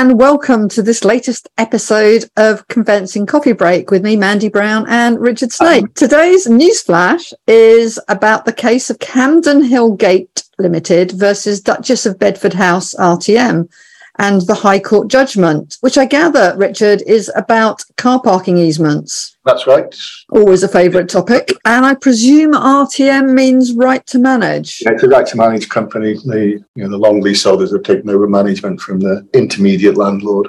and welcome to this latest episode of Conveyancing Coffee Break with me, Mandy Brown, and Richard Snape. Um, Today's newsflash is about the case of Campden Hill Gate Limited versus Duchess of Bedford House RTM and the High Court judgment, which I gather, Richard, is about car parking easements. That's right. Always a favourite topic. And I presume RTM means right to manage. Yeah, it's a right to manage company. The, you know, the long leaseholders have taken over management from the intermediate landlord.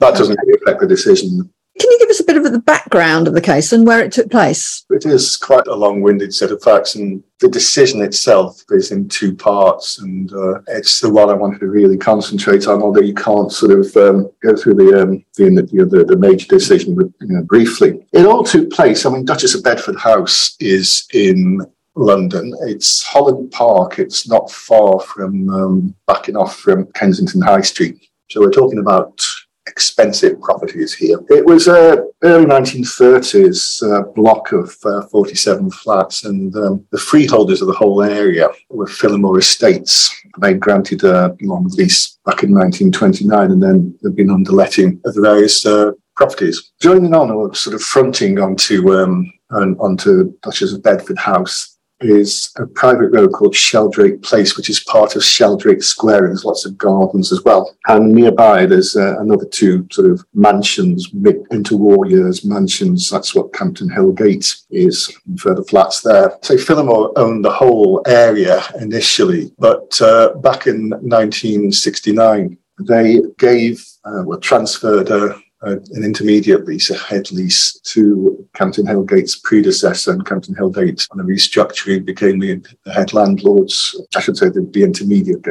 That doesn't really affect the decision. Can you give us a bit of the background of the case and where it took place? It is quite a long winded set of facts, and the decision itself is in two parts. And uh, it's the one I wanted to really concentrate on, although you can't sort of um, go through the, um, the, the, the, major decision with, you know, briefly. It all took place, I mean, Duchess of Bedford House is in London. It's Holland Park. It's not far from um, backing off from Kensington High Street. So we're talking about expensive properties here. It was a early 1930s uh, block of uh, 47 flats, and um, the freeholders of the whole area were Phillimore Estates. They granted a long lease back in 1929, and then they've been under letting of the various uh, properties. Joining on or sort of fronting onto um, onto Duchess of Bedford House is a private road called Sheldrake Place, which is part of Sheldrake Square, and there's lots of gardens as well. And nearby, there's uh, another two sort of mansions, mid interwar years mansions. That's what Campden Hill Gate is, further flats there. So Phillimore owned the whole area initially, but uh, back in 1969, they gave, uh, well, transferred a an intermediate lease, a head lease to Campden Hillgate's predecessor, and Campden Hillgate on a restructuring, became the, the head landlords. I should say the, the intermediate.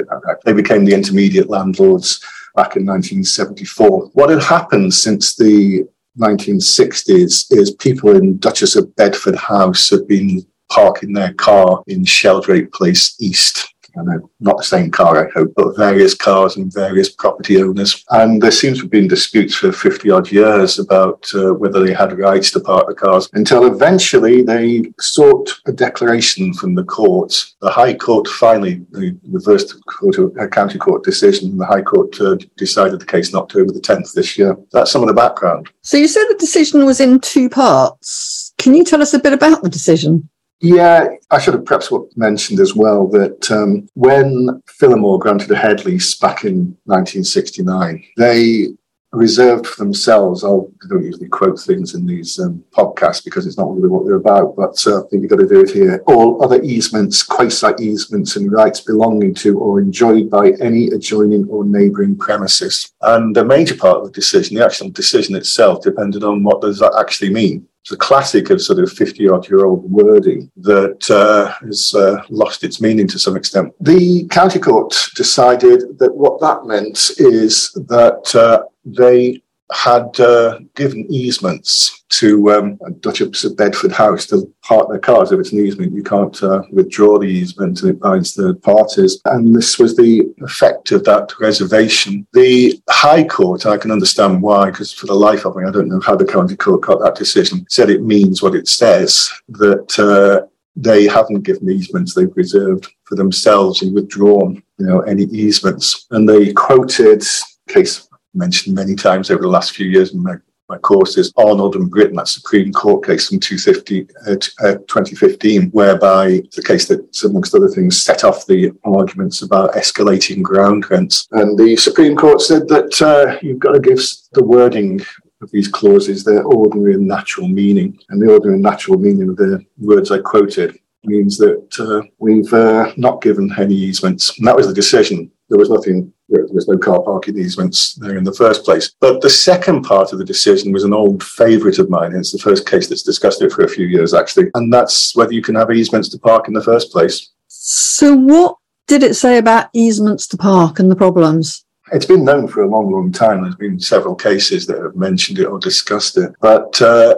They became the intermediate landlords back in 1974. What had happened since the 1960s is people in Duchess of Bedford House had been parking their car in Sheldrake Place East I know, not the same car, I hope, but various cars and various property owners. And there seems to have been disputes for 50 odd years about uh, whether they had rights to park the cars until eventually they sought a declaration from the court. The High Court finally reversed a county court decision, and the High Court uh, decided the case in October the 10th this year. That's some of the background. So you said the decision was in two parts. Can you tell us a bit about the decision? Yeah, I should have perhaps mentioned as well that um, when Phillimore granted a head lease back in 1969, they reserved for themselves. I'll, I don't usually quote things in these um, podcasts because it's not really what they're about, but uh, I think you've got to do it here. All other easements, quasi easements, and rights belonging to or enjoyed by any adjoining or neighbouring premises. And a major part of the decision, the actual decision itself, depended on what does that actually mean. It's a classic of sort of 50 odd year old wording that uh, has uh, lost its meaning to some extent. The county court decided that what that meant is that uh, they had uh, given easements to um, Duchess of Bedford House to park their cars. If it's an easement, you can't uh, withdraw the easement and it binds third parties. And this was the effect of that reservation. The High Court, I can understand why, because for the life of me, I don't know how the County Court got that decision, said it means what it says, that uh, they haven't given easements, they've reserved for themselves and withdrawn, you know, any easements. And they quoted case mentioned many times over the last few years in my, my courses, Arnold and Britton, that Supreme Court case from 250, uh, uh, 2015, whereby the case that, amongst other things, set off the arguments about escalating ground rents. And the Supreme Court said that uh, you've got to give the wording of these clauses their ordinary and natural meaning. And the ordinary and natural meaning of the words I quoted means that uh, we've uh, not given any easements. And that was the decision. There was nothing there was no car parking easements there in the first place. But the second part of the decision was an old favourite of mine. It's the first case that's discussed it for a few years, actually. And that's whether you can have easements to park in the first place. So, what did it say about easements to park and the problems? It's been known for a long, long time. There's been several cases that have mentioned it or discussed it. But uh,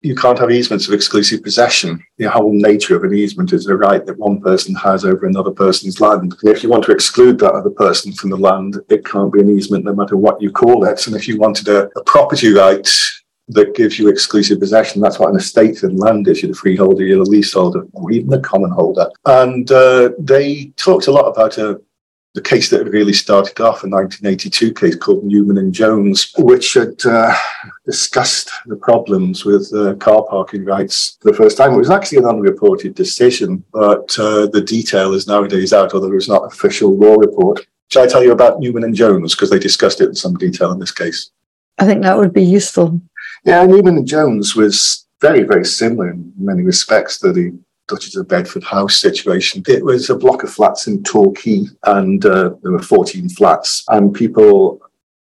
you can't have easements of exclusive possession. The whole nature of an easement is a right that one person has over another person's land. And if you want to exclude that other person from the land, it can't be an easement no matter what you call it. And if you wanted a, a property right that gives you exclusive possession, that's what an estate in land is. You're the freeholder, you're the leaseholder, or even the common holder. And uh, they talked a lot about a the case that really started off, a 1982 case called Newman and Jones, which had uh, discussed the problems with uh, car parking rights for the first time. It was actually an unreported decision, but uh, the detail is nowadays out, although it's not official law report. Shall I tell you about Newman and Jones because they discussed it in some detail in this case? I think that would be useful. Yeah, Newman and Jones was very, very similar in many respects to the Duchess of Bedford house situation. It was a block of flats in Torquay, and uh, there were 14 flats, and people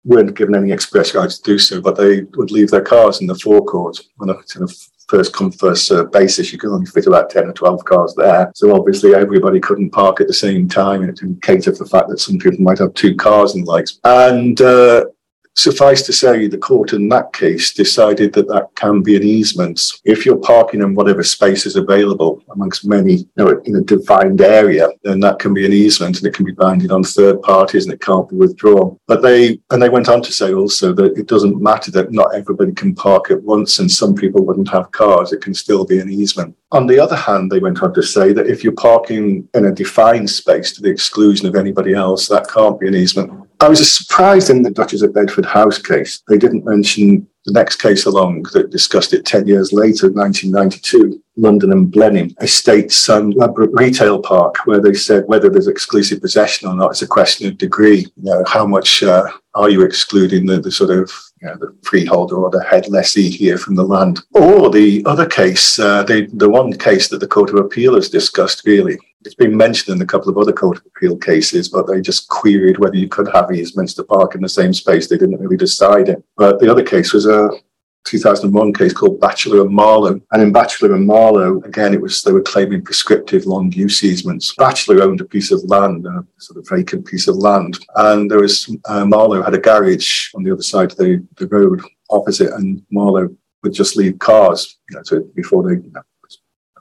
weren't given any express rights to do so, but they would leave their cars in the forecourt on a of first come first basis. You could only fit about 10 or 12 cars there. So obviously everybody couldn't park at the same time and it didn't cater for the fact that some people might have two cars and likes. And uh, Suffice to say, the court in that case decided that that can be an easement. If you're parking in whatever space is available amongst many you know, in a defined area, then that can be an easement and it can be binding on third parties and it can't be withdrawn. But they, and they went on to say also that it doesn't matter that not everybody can park at once and some people wouldn't have cars, it can still be an easement. On the other hand, they went on to say that if you're parking in a defined space to the exclusion of anybody else, that can't be an easement. I was surprised in the Duchess of Bedford House case, they didn't mention the next case along that discussed it 10 years later, 1992, London and Blenheim Estates and Retail Park, where they said whether there's exclusive possession or not, it's a question of degree. You know, how much uh, are you excluding the, the sort of you know, the freeholder or the head lessee here from the land? Or the other case, uh, the, the one case that the Court of Appeal has discussed really it's been mentioned in a couple of other court of appeal cases, but they just queried whether you could have easements to park in the same space. They didn't really decide it. But the other case was a 2001 case called Batchelor and Marlow. And in Batchelor and Marlow, again, it was they were claiming prescriptive long use easements. Batchelor owned a piece of land, a sort of vacant piece of land, and there was uh, Marlow had a garage on the other side of the, the road opposite, and Marlow would just leave cars, you know, to, before they you know,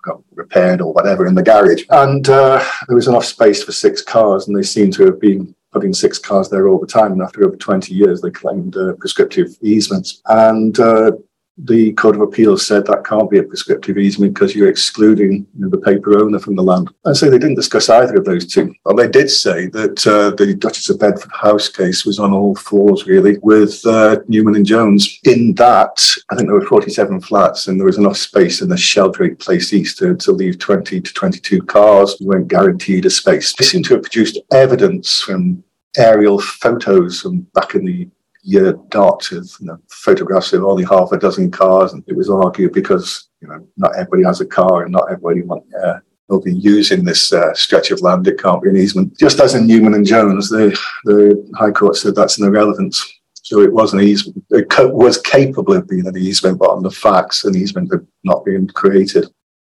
got repaired or whatever in the garage. And uh, there was enough space for six cars, and they seem to have been putting six cars there all the time. And after over 20 years, they claimed uh, prescriptive easements. And uh, the Court of Appeal said that can't be a prescriptive easement because you're excluding you know, the paper owner from the land. And so they didn't discuss either of those two. But they did say that uh, the Duchess of Bedford House case was on all fours, really, with uh, Newman and Jones. In that, I think there were 47 flats and there was enough space in the Sheldrake Place East to, to leave 20 to 22 cars. You weren't guaranteed a space. They seem to have produced evidence from aerial photos from back in the year dot of you know, photographs of only half a dozen cars. And it was argued because you know not everybody has a car and not everybody uh, will be using this uh, stretch of land. It can't be an easement. Just as in Newman and Jones, the, the High Court said that's an irrelevance. So it was an easement. It was capable of being an easement, but on the facts, an easement had not been created.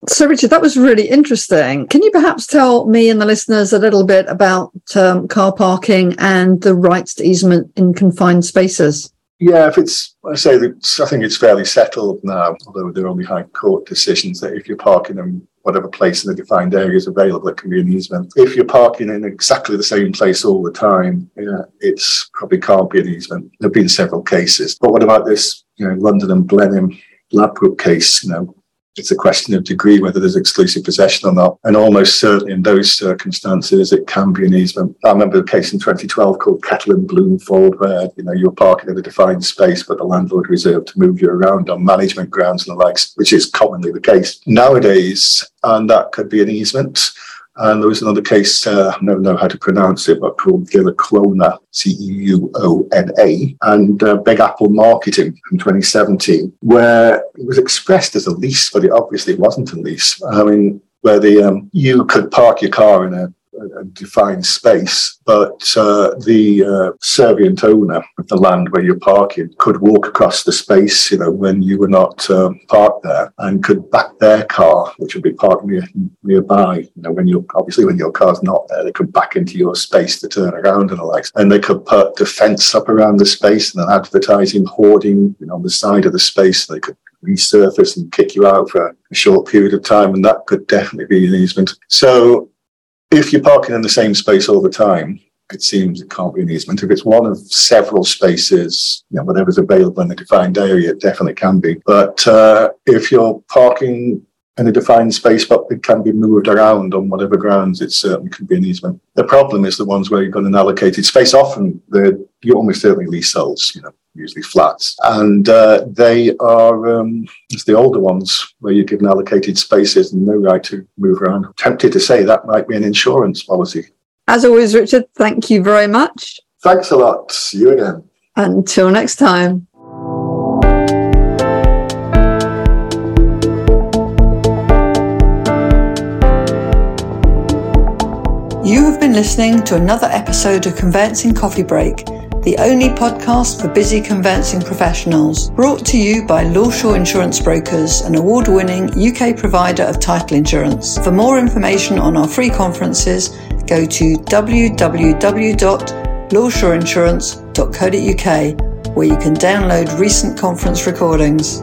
So, Richard, that was really interesting. Can you perhaps tell me and the listeners a little bit about um, car parking and the rights to easement in confined spaces? Yeah, if it's, I say, that I think it's fairly settled now, although there are only high court decisions that if you're parking in whatever place in the defined area is available, it can be an easement. If you're parking in exactly the same place all the time, yeah, it's probably can't be an easement. There have been several cases. But what about this, you know, London and Blenheim Ladbroke case, you know, it's a question of degree whether there's exclusive possession or not. And almost certainly in those circumstances, it can be an easement. I remember a case in 2012 called Kettel and Bloomfold, where you know you're parking in a defined space, but the landlord reserved to move you around on management grounds and the likes, which is commonly the case nowadays. And that could be an easement. And there was another case, uh, I never know how to pronounce it, but called Cleuna, C E U O N A, and uh, Big Apple Marketing from 2017, where it was expressed as a lease, but it obviously wasn't a lease. I mean, where the um, you could park your car in a a defined space, but uh, the uh, servient owner of the land where you're parking could walk across the space, you know, when you were not um, parked there, and could back their car, which would be parked near, nearby. You know, when you're obviously when your car's not there, they could back into your space to turn around and the likes, and they could put the fence up around the space and then advertising hoarding, you know, on the side of the space. They could resurface and kick you out for a short period of time, and that could definitely be an easement. So if you're parking in the same space all the time, it seems it can't be an easement. If it's one of several spaces, you know, whatever's available in the defined area, it definitely can be. But uh, if you're parking in a defined space, but it can be moved around on whatever grounds. It certainly could be an easement. The problem is the ones where you've got an allocated space. Often they're you almost certainly leaseholds, you know, usually flats, and uh, they are um, it's the older ones where you're given allocated spaces and no right to move around. I'm tempted to say that might be an insurance policy. As always, Richard, thank you very much. Thanks a lot. See you again. Until next time. You have been listening to another episode of Conveyancing Coffee Break, the only podcast for busy conveyancing professionals, brought to you by LawSure Insurance Brokers, an award winning UK provider of title insurance. For more information on our free conferences, go to www.lawsureinsurance.co.uk where you can download recent conference recordings.